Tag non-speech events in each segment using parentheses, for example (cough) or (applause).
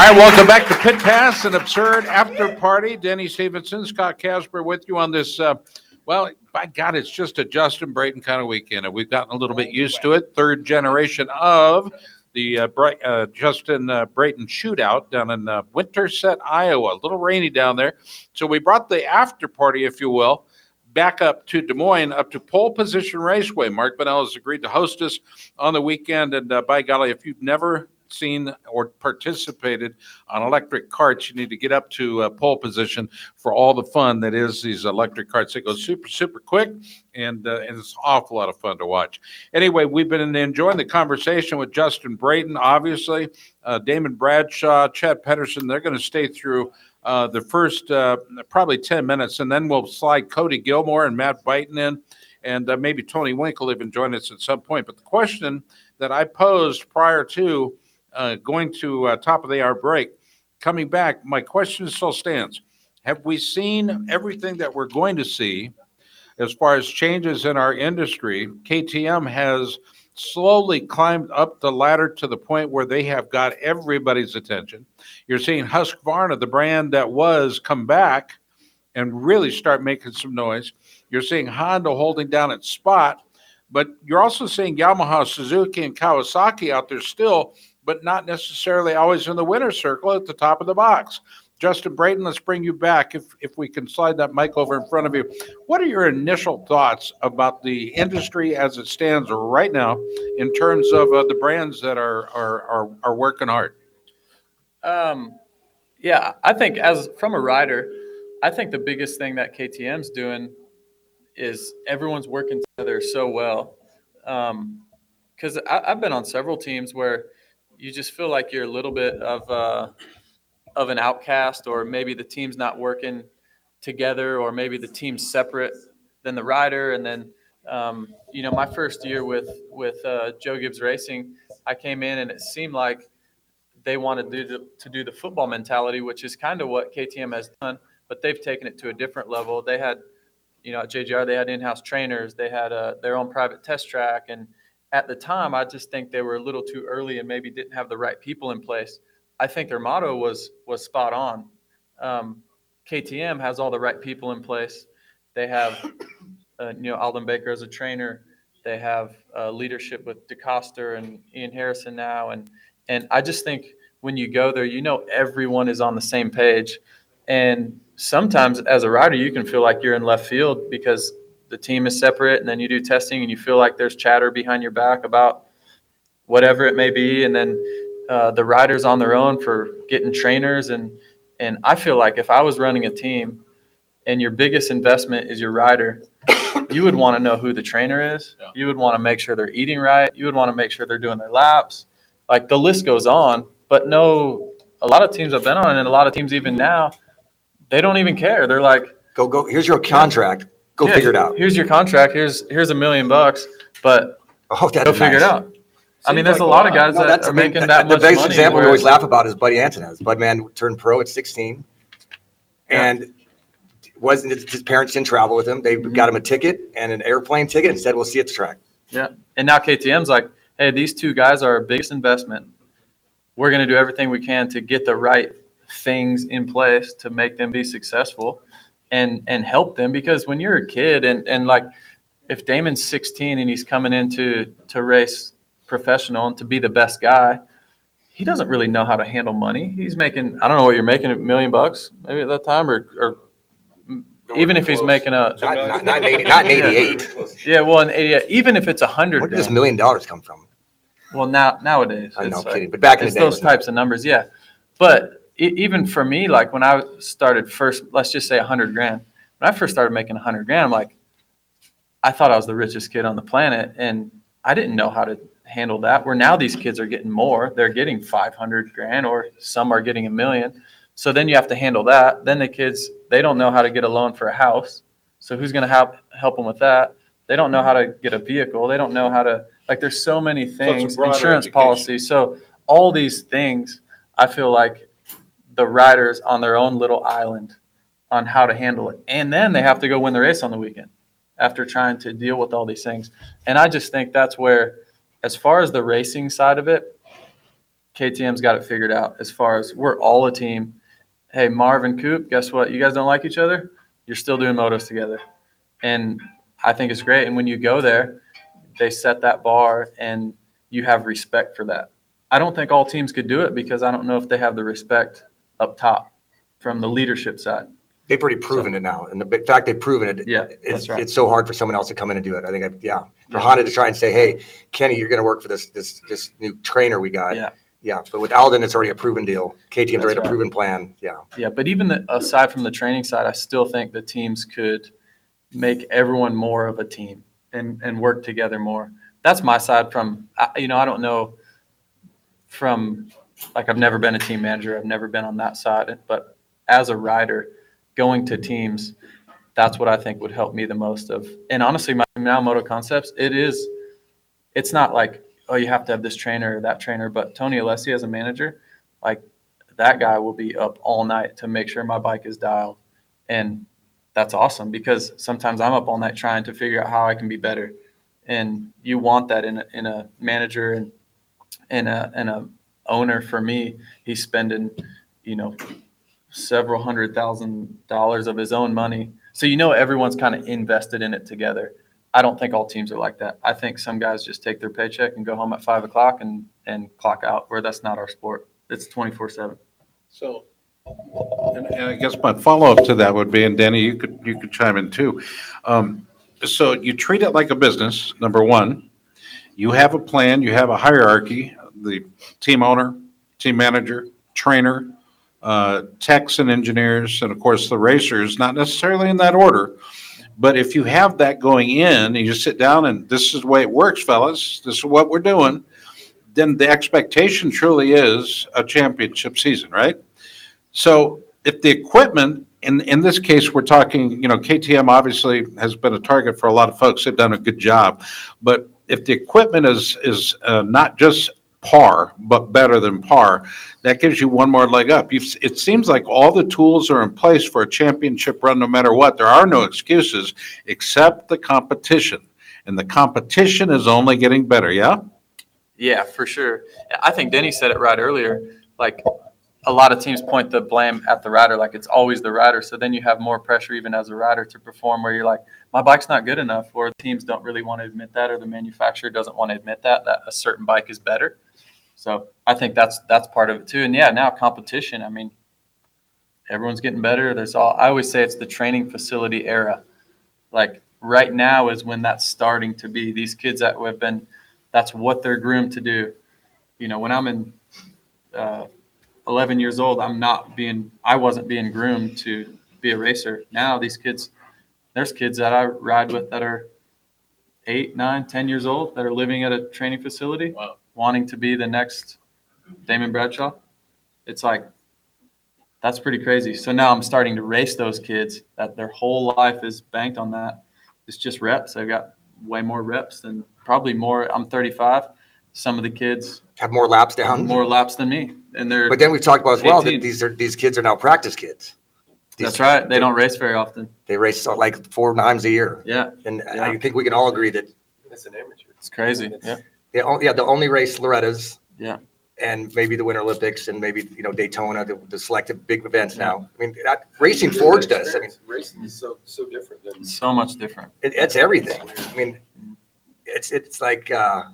All right, welcome back to Pit Pass, an absurd after party. Denny Stephenson, Scott Casber with you on this. Uh, well, by God, it's just a Justin Brayton kind of weekend, and we've gotten a little bit used to it. Third generation of the uh, uh, Justin uh, Brayton shootout down in uh, Winterset, Iowa. A little rainy down there. So we brought the after party, if you will, back up to Des Moines, up to Pole Position Raceway. Mark Bennell has agreed to host us on the weekend. And uh, by golly, if you've never seen or participated on electric carts, you need to get up to uh, pole position for all the fun that is these electric carts. They go super, super quick, and, uh, and it's an awful lot of fun to watch. Anyway, we've been enjoying the conversation with Justin Brayton, obviously, uh, Damon Bradshaw, Chad Pederson. They're going to stay through. Uh, the first uh, probably 10 minutes, and then we'll slide Cody Gilmore and Matt Byton in, and uh, maybe Tony Winkle even join us at some point. But the question that I posed prior to uh, going to uh, top of the hour break. Coming back, my question still stands. Have we seen everything that we're going to see as far as changes in our industry? KTM has slowly climbed up the ladder to the point where they have got everybody's attention. You're seeing Husqvarna, the brand that was, come back and really start making some noise. You're seeing Honda holding down its spot, but you're also seeing Yamaha, Suzuki, and Kawasaki out there still but not necessarily always in the winner's circle at the top of the box. Justin Brayton, let's bring you back if, if we can slide that mic over in front of you. What are your initial thoughts about the industry as it stands right now in terms of uh, the brands that are, are, are, are working hard? Um, yeah, I think as from a rider, I think the biggest thing that KTM's doing is everyone's working together so well. Because um, I've been on several teams where – you just feel like you're a little bit of uh, of an outcast, or maybe the team's not working together, or maybe the team's separate than the rider. And then, um, you know, my first year with with uh, Joe Gibbs Racing, I came in and it seemed like they wanted to do, to do the football mentality, which is kind of what KTM has done, but they've taken it to a different level. They had, you know, at JGR, they had in-house trainers, they had uh, their own private test track, and at the time, I just think they were a little too early and maybe didn't have the right people in place. I think their motto was was spot on. Um, KTM has all the right people in place. They have, uh, you know, Aldon Baker as a trainer. They have uh, leadership with DeCoster and Ian Harrison now, and and I just think when you go there, you know everyone is on the same page. And sometimes as a rider, you can feel like you're in left field because the team is separate and then you do testing and you feel like there's chatter behind your back about whatever it may be and then uh, the riders on their own for getting trainers and and I feel like if I was running a team and your biggest investment is your rider, you would want to know who the trainer is. Yeah. You would want to make sure they're eating right. You would want to make sure they're doing their laps. Like the list goes on, but no, a lot of teams I've been on and a lot of teams even now, they don't even care. They're like, go go. Here's your contract. Go yeah, figure it out. Here's your contract. Here's here's a million bucks, but oh, that's go figure it out. I mean, there's like, a lot of guys no, that are I mean, making that, the much money. The biggest example we always laugh about is Buddy Antunez. Budman turned pro at 16, yeah. and wasn't his parents didn't travel with him. They mm-hmm. got him a ticket and an airplane ticket and said, "We'll see you at the track." Yeah, and now KTM's like, "Hey, these two guys are our biggest investment. We're going to do everything we can to get the right things in place to make them be successful." And and help them because when you're a kid and and like if Damon's 16 and he's coming into to race professional and to be the best guy, he doesn't really know how to handle money. He's making I don't know what you're making a million bucks maybe at that time or or even if he's making a not, not, not, 80, not 88. Yeah, well, in 88, even if it's a hundred. Where did this million dollars come from? Well, now nowadays, I'm not kidding, but back in the day, those types of numbers, yeah. But even for me, like when I started first, let's just say a hundred grand. When I first started making a hundred grand, I'm like, I thought I was the richest kid on the planet, and I didn't know how to handle that. Where now these kids are getting more. They're getting 500 grand or some are getting a million. So then you have to handle that. Then the kids, they don't know how to get a loan for a house. So who's going to help help them with that? They don't know how to get a vehicle. They don't know how to like. There's so many things. broader Insurance education. policy. So all these things, I feel like the riders on their own little island on how to handle it, and then they have to go win the race on the weekend after trying to deal with all these things. And I just think that's where, as far as the racing side of it, KTM's got it figured out. As far as we're all a team. Hey, Marv and Coop, guess what? You guys don't like each other. You're still doing motos together, and I think it's great. And when you go there, they set that bar, and you have respect for that. I don't think all teams could do it because I don't know if they have the respect up top from the leadership side. They've already proven it now. And the fact they've proven it. Yeah, It's, that's right. it's so hard for someone else to come in and do it. I think, I- yeah, for Honda to try and say, hey, Kenny, you're going to work for this, this, this new trainer we got. Yeah. Yeah. But with Aldon, it's already a proven deal. KTM's That's already a proven plan. Yeah. Yeah, but even the, aside from the training side, I still think the teams could make everyone more of a team and, and work together more. That's my side from, I- you know, I don't know from, like, I've never been a team manager. I've never been on that side. But as a rider, going to teams, that's what I think would help me the most of. And honestly, my now Moto Concepts, it is, it's not like, oh, you have to have this trainer or that trainer. But Tony Alessi as a manager, like, that guy will be up all night to make sure my bike is dialed. And that's awesome because sometimes I'm up all night trying to figure out how I can be better. And you want that in a, in a manager and and a and a owner for me, he's spending, you know, several hundred thousand dollars of his own money. So you know everyone's kind of invested in it together. I don't think all teams are like that. I think some guys just take their paycheck and go home at five o'clock and and clock out. Where that's not our sport. It's twenty four seven. So, and and I guess my follow-up to that would be, and Danny, you could, you could chime in too. Um, So you treat it like a business, number one. You have a plan, you have a hierarchy, the team owner, team manager, trainer, uh, techs and engineers, and of course the racers, not necessarily in that order. But if you have that going in, and you sit down and this is the way it works, fellas, this is what we're doing, then the expectation truly is a championship season, right? So if the equipment, in, in this case, we're talking, you know, KTM obviously has been a target for a lot of folks. They've done a good job. But if the equipment is, is uh, not just par, but better than par, that gives you one more leg up. You've, it seems like all the tools are in place for a championship run, no matter what. There are no excuses except the competition. And the competition is only getting better, yeah? Yeah, for sure. I think Denny said it right earlier. Like a lot of teams point the blame at the rider, like it's always the rider. So then you have more pressure even as a rider to perform where you're like, my bike's not good enough, or teams don't really want to admit that, or the manufacturer doesn't want to admit that that a certain bike is better. So I think that's that's part of it too. And yeah, now competition. I mean, everyone's getting better. There's all I always say it's the training facility era. Like right now is when that's starting to be. These kids that have been that's what they're groomed to do. You know, when I'm in uh, 11 years old, I'm not being, I wasn't being groomed to be a racer. Now these kids, there's kids that I ride with that are eight, nine, 10 years old that are living at a training facility, Wow. Wanting to be the next Damon Bradshaw. It's like, that's pretty crazy. So now I'm starting to race those kids that their whole life is banked on that. It's just reps. I've got way more reps than probably more. I'm 35. Some of the kids Have more laps down. more laps than me, and they're But then we've talked about as well that these are, these kids are now practice kids. These- that's right. They don't race very often. They race uh, like four times a year. Yeah, And uh, Yeah. I think we can all agree that, it's an amateur. It's crazy. Yeah, they, on- yeah, the only race Loretta's. Yeah. And maybe the Winter Olympics and maybe, you know, Daytona, the, the selected big events now. I mean, that, Racing Forge does. I mean, Racing is so, so different than. so much different. it, it's everything. I mean, it's, it's like, uh,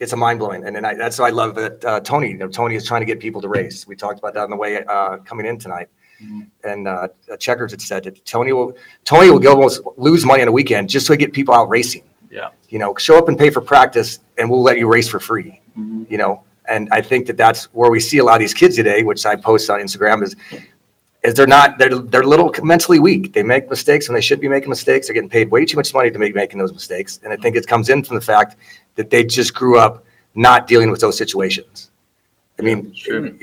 it's a mind blowing. And then I, that's why I love that, uh, Tony, you know, Tony is trying to get people to race. We talked about that on the way, uh, coming in tonight. Mhm. And, uh, Checkers had said that Tony will, Tony will go almost lose money on a weekend just to get people out racing. Yeah. You know, show up and pay for practice and we'll let you race for free, Mhm. you know? And I think that that's where we see a lot of these kids today, which I post on Instagram is is they're not, they're, they're little mentally weak. They make mistakes when they should be making mistakes. They're getting paid way too much money to make, making those mistakes. And I think it comes in from the fact that they just grew up not dealing with those situations. I mean,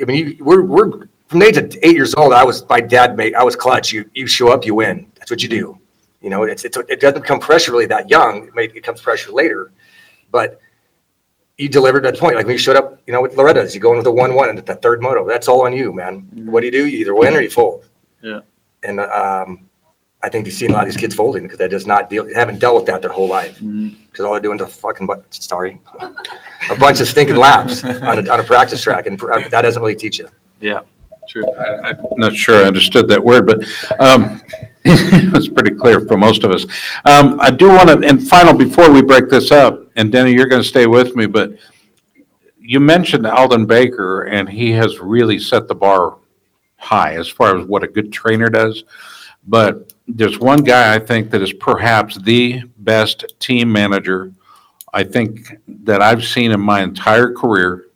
I mean, you, we're, we're, from the age of eight years old, I was, my dad made, I was clutch. You, you show up, you win. That's what you do. You know, it's, it's, it doesn't become pressure really that young. It may, it comes pressure later. But you delivered at the point. Like when you showed up, you know, with Loretta's, you go in with a one-one and at the third moto. That's all on you, man. What do you do? You either win or you fold. Yeah. And um, I think you've seen a lot of these kids folding because they're just not deal, haven't dealt with that their whole life. Because all they're doing is a fucking, bu- sorry, a bunch of stinking laps on a, on a practice track, and that doesn't really teach you. Yeah, I- I'm not sure I understood that word, but um, (laughs) pretty clear for most of us. Um, I do want to, and final, before we break this up, and Denny, you're going to stay with me, but you mentioned Aldon Baker, and he has really set the bar high as far as what a good trainer does. But there's one guy I think that is perhaps the best team manager I think that I've seen in my entire career.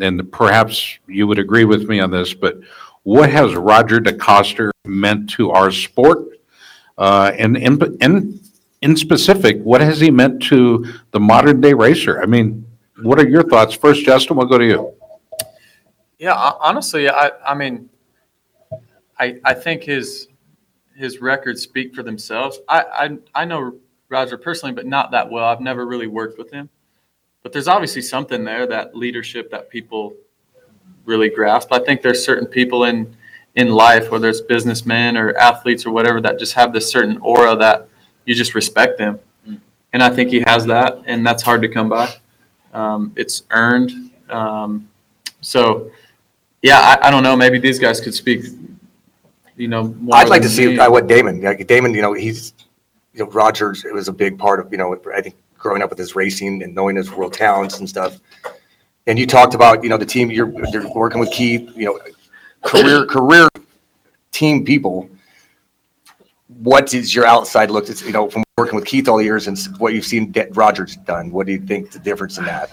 And perhaps you would agree with me on this, but what has Roger DeCoster meant to our sport? Uh, and in, in, in specific, what has he meant to the modern day racer? I mean, what are your thoughts? First, Justin, we'll go to you. Yeah, honestly, I, I mean, I, I think his, his records speak for themselves. I, I, I know Roger personally, but not that well. I've never really worked with him. But there's obviously something there, that leadership that people really grasp. I think there's certain people in, in life, whether it's businessmen or athletes or whatever, that just have this certain aura that you just respect them. And I think he has that, and that's hard to come by. Um, it's earned. Um, so, yeah, I, I don't know. Maybe these guys could speak. You know, more I'd like to see me. what Damon, like Damon, you know, he's, you know, Rogers, it was a big part of, you know, I think growing up with his racing and knowing his world talents and stuff. And you talked about, you know, the team, you're, you're working with Keith, you know, career, career team people. What is your outside look, It's, you know, from working with Keith all the years and what you've seen that Rogers done? What do you think the difference in that?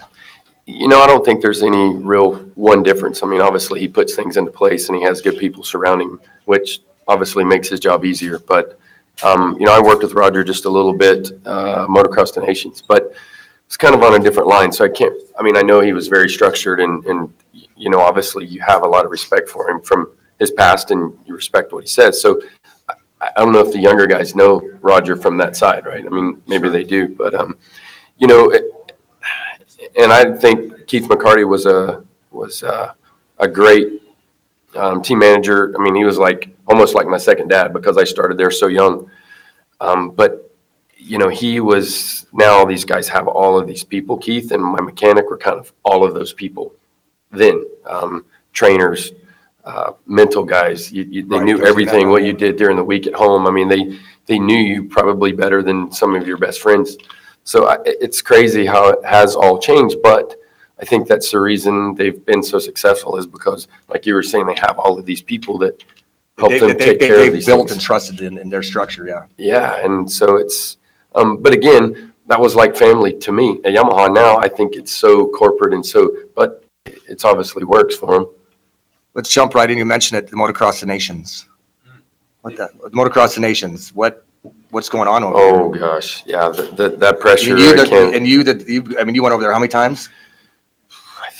You know, I don't think there's any real one difference. I mean, obviously, he puts things into place and he has good people surrounding him, which obviously makes his job easier. But, um, you know, I worked with Roger just a little bit, uh, Motocross des Nations, but it's kind of on a different line. So I can't, I mean, I know he was very structured and, and, you know, obviously you have a lot of respect for him from his past and you respect what he says. So I, I don't know if the younger guys know Roger from that side, right? I mean, maybe they do, but, um, you know, it, and I think Keith McCarty was a was a, a great um, team manager. I mean, he was like almost like my second dad because I started there so young. Um, but you know, he was now these guys have all of these people. Keith and my mechanic were kind of all of those people. Then um, trainers, uh, mental guys. You, you, they Right, knew everything what you did during the week at home. I mean, they they knew you probably better than some of your best friends. So I, it's crazy how it has all changed, but I think that's the reason they've been so successful is because, like you were saying, they have all of these people that help They- them they- take they- care of they've these Built things. and trusted in, in their structure, yeah. Yeah, and so it's, um, but again, that was like family to me. At Yamaha now, I think it's so corporate and so, but it's obviously works for them. Let's jump right in. You mentioned it, the Motocross des Nations. What the, Motocross des Nations, what, what's going on over there? Oh, gosh, yeah, that, that, pressure, you, I the- can't, and you, that you, I mean, you went over there how many times?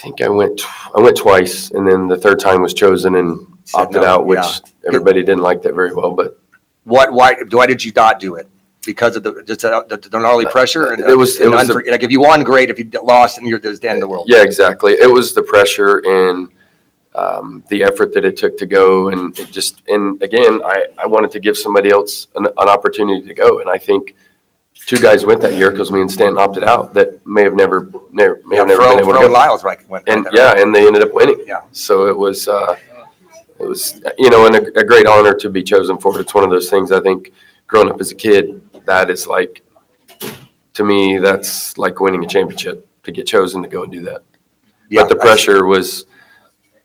I think I went, tw- I went twice and then the third time was chosen and Said opted no, out, which yeah. everybody didn't like that very well, but What, why, why did you not do it? Because of the, just the, the gnarly pressure and. It was- it and was the- unfor- Like, if you won, great. If you lost, and you're the end of the world. Yeah, exactly. It was the pressure and um, the effort that it took to go, and it just and again, I I wanted to give somebody else an, an opportunity to go, and I think two guys went that year because me and Stanton opted out that may have never never may have never been able to go. Lyles, right? went- And went yeah, and they ended up winning. Yeah. So it was uh, it was you know, and a, a great honor to be chosen for it. It's one of those things I think growing up as a kid, that is like to me, that's like winning a championship to get chosen to go and do that. Yeah, But the I- pressure was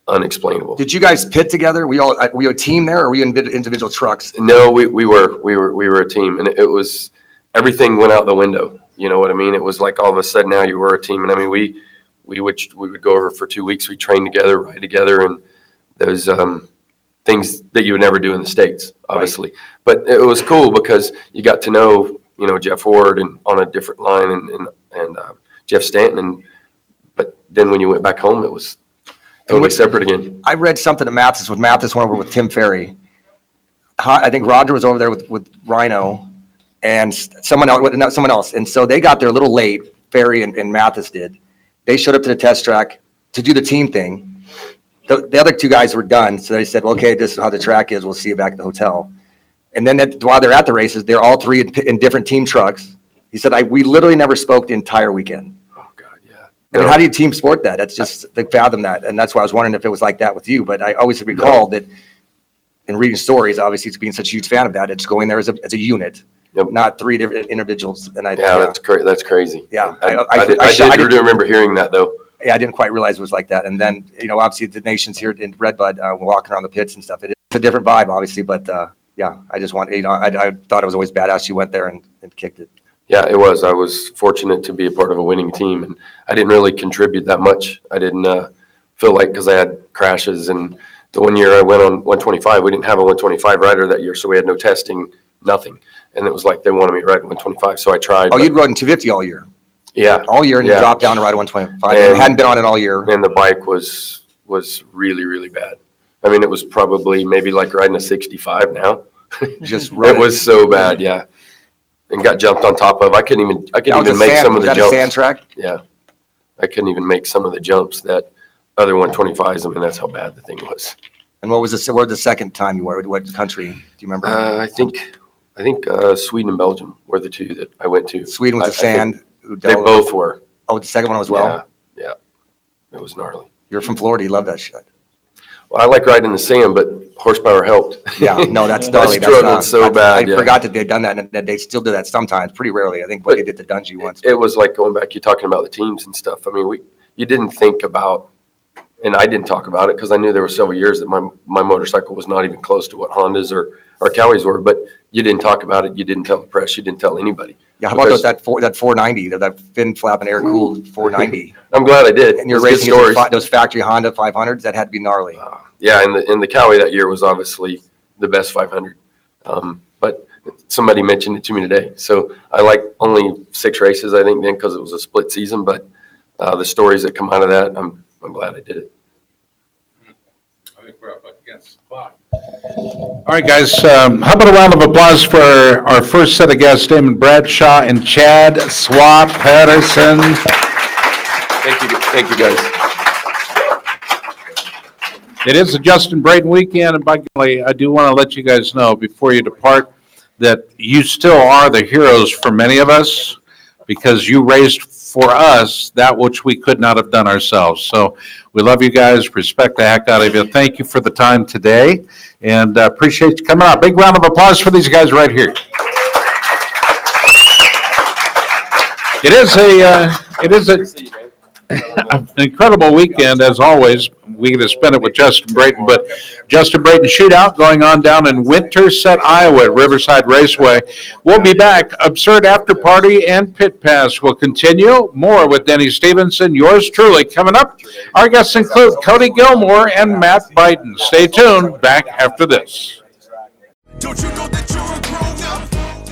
unexplainable. Did you guys pit together? We all, uh, were you a team there or were you in individual trucks? No, we, we were, we were, we were a team and it was, everything went out the window. You know what I mean? It was like all of a sudden now you were a team. And I mean, we, we would, we would go over for two weeks. We trained together, ride together and those, um, things that you would never do in the States, obviously. But it was cool because you got to know, you know, Jeff Ward and on a different line and, and, and uh, Jeff Stanton. And, but then when you went back home, it was totally separate again. I read something at Mathis, with Mathis went over with Tim Ferry. I think Roger was over there with, with Rhino and someone else, no, someone else. And so they got there a little late, Ferry and, and Mathis did. They showed up to the test track to do the team thing. The, the other two guys were done, so they said, well, okay, this is how the track is, we'll see you back at the hotel. And then that- while they're at the races, they're all three in, in different team trucks. He said, I, we literally never spoke the entire weekend. Oh, God, yeah. I mean, how do you team sport that? That's just, they fathom that. And that's why I was wondering if it was like that with you. But I always recall that in reading stories, obviously, it's being such a huge fan of that, it's going there as a, as a unit, Yep. not three different individuals. And I, Yeah, yeah, that's cra- that's crazy. Yeah, I, I- I- did, I I I did remember hearing that though. yeah, I didn't quite realize it was like that. And then, you know, obviously the nations here in Redbud, uh, walking around the pits and stuff, it's a different vibe, obviously. But, uh, yeah, I just want, you know, I, I thought it was always badass. You went there and, and kicked it. Yeah, it was. I was fortunate to be a part of a winning team, and I didn't really contribute that much. I didn't uh, feel like because I had crashes, and the one year I went on 125, we didn't have a 125 rider that year, so we had no testing, nothing. And it was like they wanted me to ride 125, so I tried. Oh, but- you'd rode in 250 all year, yeah, all year, and you Yeah. dropped down to ride 125. And- And hadn't been on it all year. and the bike was was really really bad. I mean, it was probably maybe like riding a 65 now. (laughs) Just rode It was so bad, yeah. And got jumped on top of. I couldn't even I That couldn't was even a make sand- some of was the that a jumps. sand track? Yeah. I couldn't even make some of the jumps that other 125s. I mean, that's how bad the thing was. And what was the, what was the second time you were, what country, do you remember? Uh, I think, I think uh, Sweden and Belgium were the two that I went to. Sweden I- was I the think sand. They both were. Oh, the second one as well? Yeah, yeah. It was gnarly. You're from Florida, you love that shit. Well, I like riding the sand, but horsepower helped. Yeah, no, that's (laughs) I gnarly. That's struggled not- so I- bad, I yeah. forgot that they'd done that, and that they still do that sometimes, pretty rarely. I think But they did the Dungy once. It was like going back, you're talking about the teams and stuff. I mean, we, you didn't think about, and I didn't talk about it because I knew there were several years that my, my motorcycle was not even close to what Hondas or, or Cowies were, but you didn't talk about it. You didn't tell the press. You didn't tell anybody. Yeah, how about because- that four, that four ninety, that fin flap and air cooled four ninety? (laughs) I'm glad I did. And you're It's good racing those stories. fi- those factory Honda five hundreds, that had to be gnarly. Yeah, and the, and the Cowie that year was obviously the best 500. Um, but somebody mentioned it to me today. So I like only six races, I think, then because it was a split season. But uh, the stories that come out of that, I'm, I'm glad I did it. I think we're up against the clock. All right, guys, um, how about a round of applause for our first set of guests, Damon Bradshaw and Chad Swap Pederson. Thank you, thank you guys. It is a Justin Brayton weekend, and by golly, I do want to let you guys know before you depart that you still are the heroes for many of us because you raised for us that which we could not have done ourselves. So we love you guys, respect the heck out of you. Thank you for the time today, and uh, appreciate you coming out. Big round of applause for these guys right here. It is a, uh, it is a, (laughs) an incredible weekend, as always. We get to spend it with Justin Brayton, but Justin Brayton Shootout going on down in Winterset, Iowa at Riverside Raceway. We'll be back. Absurd After Party and Pit Pass will continue. More with Denny Stephenson, yours truly, coming up. Our guests include Cody Gilmore and Matt Biden. Stay tuned. Back after this.